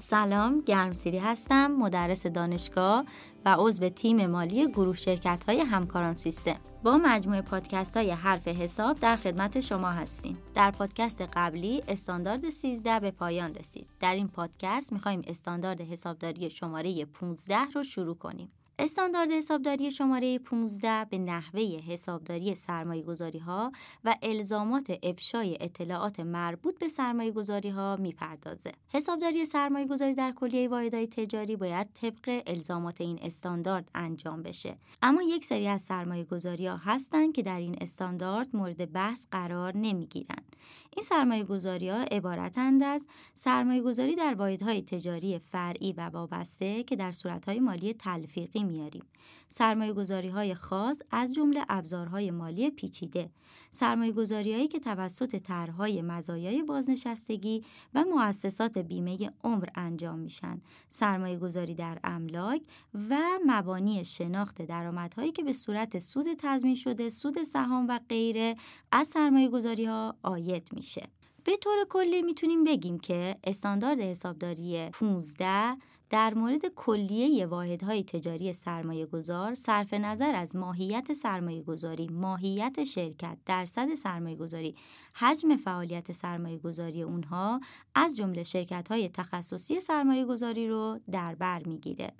سلام گرمسیری هستم مدرس دانشگاه و عضو تیم مالی گروه شرکت های همکاران سیستم. با مجموعه پادکست های حرف حساب در خدمت شما هستیم. در پادکست قبلی استاندارد 13 به پایان رسید. در این پادکست می‌خوایم استاندارد حسابداری شماره 15 رو شروع کنیم. استاندارد حسابداری شماره 15 به نحوه حسابداری سرمایه گذاری ها و الزامات افشای اطلاعات مربوط به سرمایه گذاری ها می‌پردازه. حسابداری سرمایه گذاری در کلیه واحدهای تجاری باید طبق الزامات این استاندارد انجام بشه. اما یک سری از سرمایه گذاری ها هستند که در این استاندارد مورد بحث قرار نمی‌گیرن. این سرمایه گذاری ها عبارتند از سرمایه گذاری در واحدهای تجاری فرعی و وابسته که در صورتهای مالی تلفیقی میاریم سرمایه گذاری های خاص از جمله ابزارهای مالی پیچیده. سرمایه گذاری هایی که توسط طرحهای مزایای بازنشستگی و مؤسسات بیمه عمر انجام میشن. سرمایه گذاری در املاک و مبانی شناخت درآمدهایی که به صورت سود تضمین شده سود سهام و غیره از سرمایه گذاری ها آید میشه. به طور کلی می‌تونیم بگیم که استاندارد حسابداری 15 در مورد کلیه واحدهای تجاری سرمایه گذار صرف نظر از ماهیت سرمایه گذاری، ماهیت شرکت، درصد سرمایه گذاری، حجم فعالیت سرمایه گذاری اونها از جمله شرکت های تخصصی سرمایه گذاری رو در بر می‌گیره.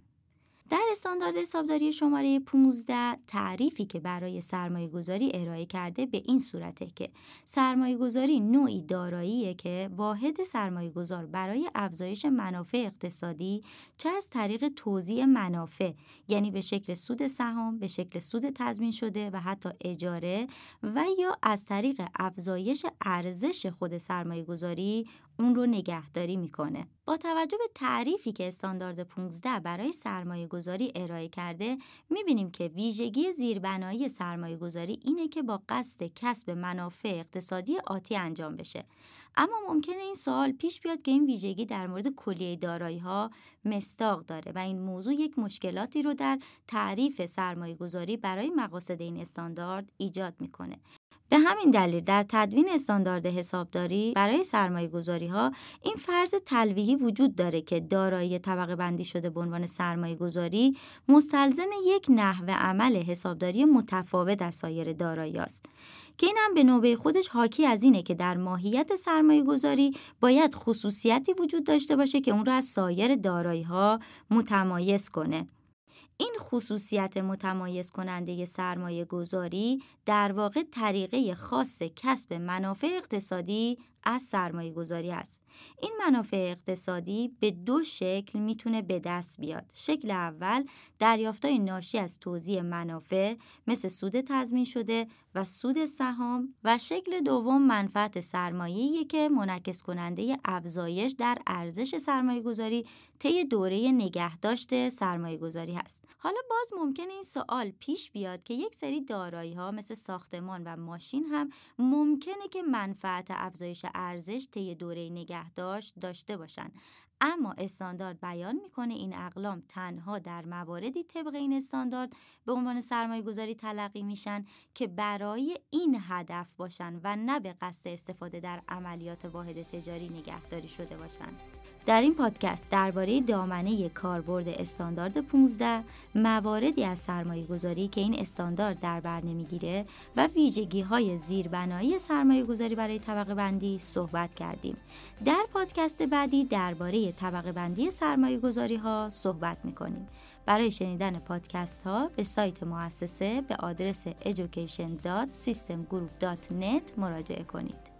در استاندارد حسابداری شماره 15 تعریفی که برای سرمایه گذاری ارائه کرده به این صورته که سرمایه گذاری نوعی داراییه که واحد سرمایه گذار برای افزایش منافع اقتصادی چه از طریق توزیع منافع یعنی به شکل سود سهام، به شکل سود تضمین شده و حتی اجاره و یا از طریق افزایش ارزش خود سرمایه گذاری اون رو نگهداری می‌کنه. با توجه به تعریفی که استاندارد 15 برای سرمایه گذاری ارائه کرده می‌بینیم که ویژگی زیربنایی سرمایه گذاری اینه که با قصد کسب منافع اقتصادی آتی انجام بشه اما ممکنه این سوال پیش بیاد که این ویژگی در مورد کلیه دارایی ها مستاق داره و این موضوع یک مشکلاتی رو در تعریف سرمایه گذاری برای مقاصد این استاندارد ایجاد می‌کنه به همین دلیل در تدوین استاندارد حسابداری برای سرمایه گذاری ها این فرض تلویحی وجود داره که دارایی طبقه بندی شده به عنوان سرمایه گذاری مستلزم یک نحو عمل حسابداری متفاوت از سایر دارایی است. که این هم به نوبه خودش حاکی از اینه که در ماهیت سرمایه گذاری باید خصوصیتی وجود داشته باشه که اون را از سایر دارایی ها متمایز کنه. این خصوصیت متمایز کننده سرمایه گذاری در واقع طریقه خاص کسب منافع اقتصادی از سرمایه گذاری است. این منافع اقتصادی به دو شکل می‌تونه به دست بیاد. شکل اول دریافتای ناشی از توزیع منافع مثل سود تضمین شده و سود سهام و شکل دوم منفعت سرمایه‌ای که منعکس کننده افزایش در ارزش سرمایه گذاری طی دوره نگهداشت سرمایه گذاری هست. حالا باز ممکنه این سوال پیش بیاد که یک سری دارایی ها مثل ساختمان و ماشین هم ممکنه که منفعت افزایش ارزش طی دوره نگهداشت داشته باشند اما استاندارد بیان می‌کنه این اقلام تنها در مواردی طبق این استاندارد به عنوان سرمایه گذاری تلقی میشن که برای این هدف باشن و نه به قصد استفاده در عملیات واحد تجاری نگهداری شده باشند. در این پادکست درباره دامنه کاربرد استاندارد 15 مواردی از سرمایه گذاری که این استاندارد در بر نمی‌گیره و ویژگی های زیربنایی سرمایه گذاری برای طبقه بندی صحبت کردیم. در پادکست بعدی درباره طبقه بندی سرمایه گذاری ها صحبت می‌کنیم. برای شنیدن پادکست ها به سایت مؤسسه به آدرس education.systemgroup.net مراجعه کنید.